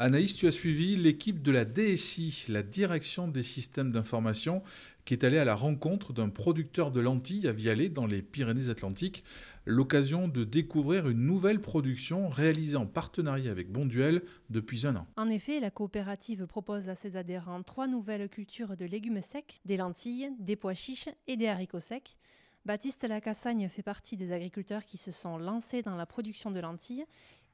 Anaïs, tu as suivi l'équipe de la DSI, la Direction des systèmes d'information, qui est allée à la rencontre d'un producteur de lentilles à Vialet dans les Pyrénées-Atlantiques, l'occasion de découvrir une nouvelle production réalisée en partenariat avec Bonduel depuis un an. En effet, la coopérative propose à ses adhérents trois nouvelles cultures de légumes secs, des lentilles, des pois chiches et des haricots secs. Baptiste Lacassagne fait partie des agriculteurs qui se sont lancés dans la production de lentilles.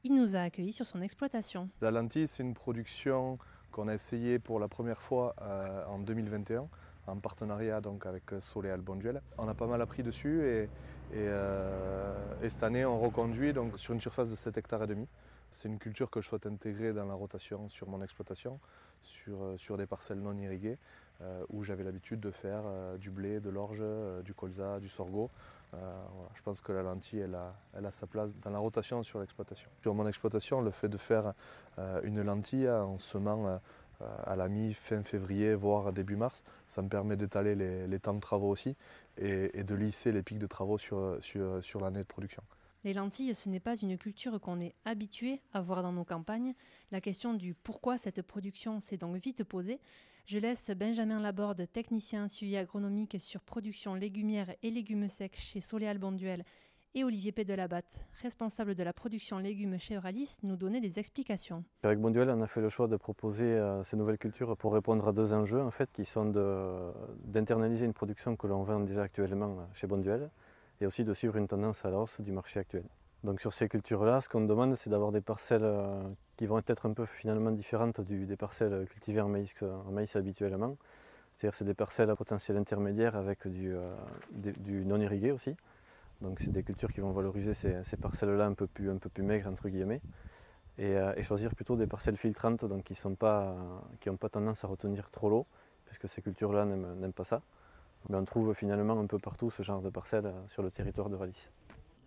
Il nous a accueillis sur son exploitation. La lentille, c'est une production qu'on a essayée pour la première fois euh, en 2021 en partenariat donc avec Soleil Bonduel. On a pas mal appris dessus et, euh, et, cette année on reconduit sur une surface de 7 hectares et demi. C'est une culture que je souhaite intégrer dans la rotation sur mon exploitation, sur, euh, des parcelles non irriguées, euh, où j'avais l'habitude de faire du blé, de l'orge, du colza, du sorgho. Je pense que la lentille, elle a, sa place dans la rotation sur l'exploitation. Sur mon exploitation, le fait de faire une lentille en semant à la mi-fin février, voire début mars. Ça me permet d'étaler les, temps de travaux aussi et, de lisser les pics de travaux sur, l'année de production. Les lentilles, ce n'est pas une culture qu'on est habitué à voir dans nos campagnes. La question du pourquoi cette production s'est donc vite posée. Je laisse Benjamin Laborde, technicien suivi agronomique sur production légumière et légumes secs chez Soleil Bonduel et Olivier Pédelabatte, responsable de la production légumes chez Euralis, nous donner des explications. Avec Bonduel, on a fait le choix de proposer euh, ces nouvelles cultures pour répondre à deux enjeux, en fait, qui sont d'internaliser une production que l'on vend déjà actuellement chez Bonduel et aussi de suivre une tendance à la hausse du marché actuel. Donc sur ces cultures-là, ce qu'on demande, c'est d'avoir des parcelles euh, qui vont être un peu finalement différentes des parcelles cultivées en maïs, en maïs habituellement. C'est-à-dire c'est des parcelles à potentiel intermédiaire avec du, euh, non irrigué aussi. Donc c'est des cultures qui vont valoriser ces, parcelles-là un peu plus, maigres entre guillemets. Euh, et, choisir plutôt des parcelles filtrantes donc qui n'ont pas, pas tendance à retenir trop l'eau, puisque ces cultures-là n'aiment pas ça. On trouve finalement un peu partout ce genre de parcelles euh, sur le territoire de Valis.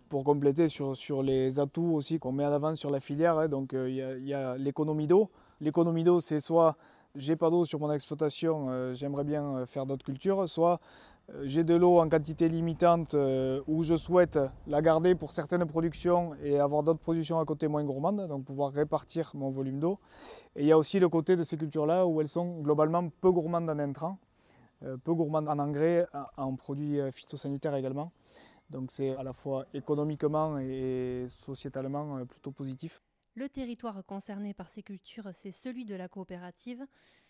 Pour compléter sur, les atouts aussi qu'on met en avant sur la filière, hein, donc euh, il y a, l'économie d'eau. L'économie d'eau, c'est soit j'ai pas d'eau sur mon exploitation, j'aimerais bien faire d'autres cultures, soit euh, j'ai de l'eau en quantité limitante euh, où je souhaite la garder pour certaines productions et avoir d'autres productions à côté moins gourmandes, donc pouvoir répartir mon volume d'eau. Et il y a aussi le côté de ces cultures-là où elles sont globalement peu gourmandes en intrants, euh, peu gourmandes en engrais, en produits phytosanitaires également. Donc c'est à la fois économiquement et sociétalement plutôt positif. Le territoire concerné par ces cultures, c'est celui de la coopérative.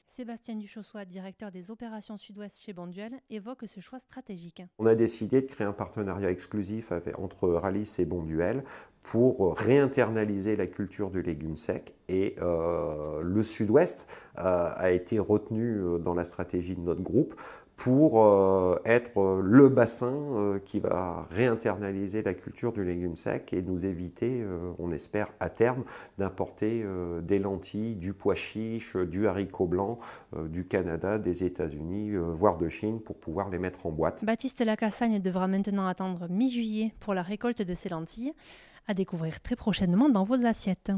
Sébastien Duchossois, directeur des opérations sud-ouest chez Bonduel, évoque ce choix stratégique. On a décidé de créer un partenariat exclusif entre Ralis et Bonduel pour réinternaliser la culture du légume sec. Et euh, le sud-ouest euh, a été retenu euh, dans la stratégie de notre groupe pour euh, être euh, le bassin euh, qui va réinternaliser la culture du légume sec et nous éviter, on espère à terme, d'importer des lentilles, du pois chiche, du haricot blanc du Canada, des États-Unis, voire de Chine pour pouvoir les mettre en boîte. Baptiste Lacassagne devra maintenant attendre mi-juillet pour la récolte de ces lentilles, à découvrir très prochainement dans vos assiettes.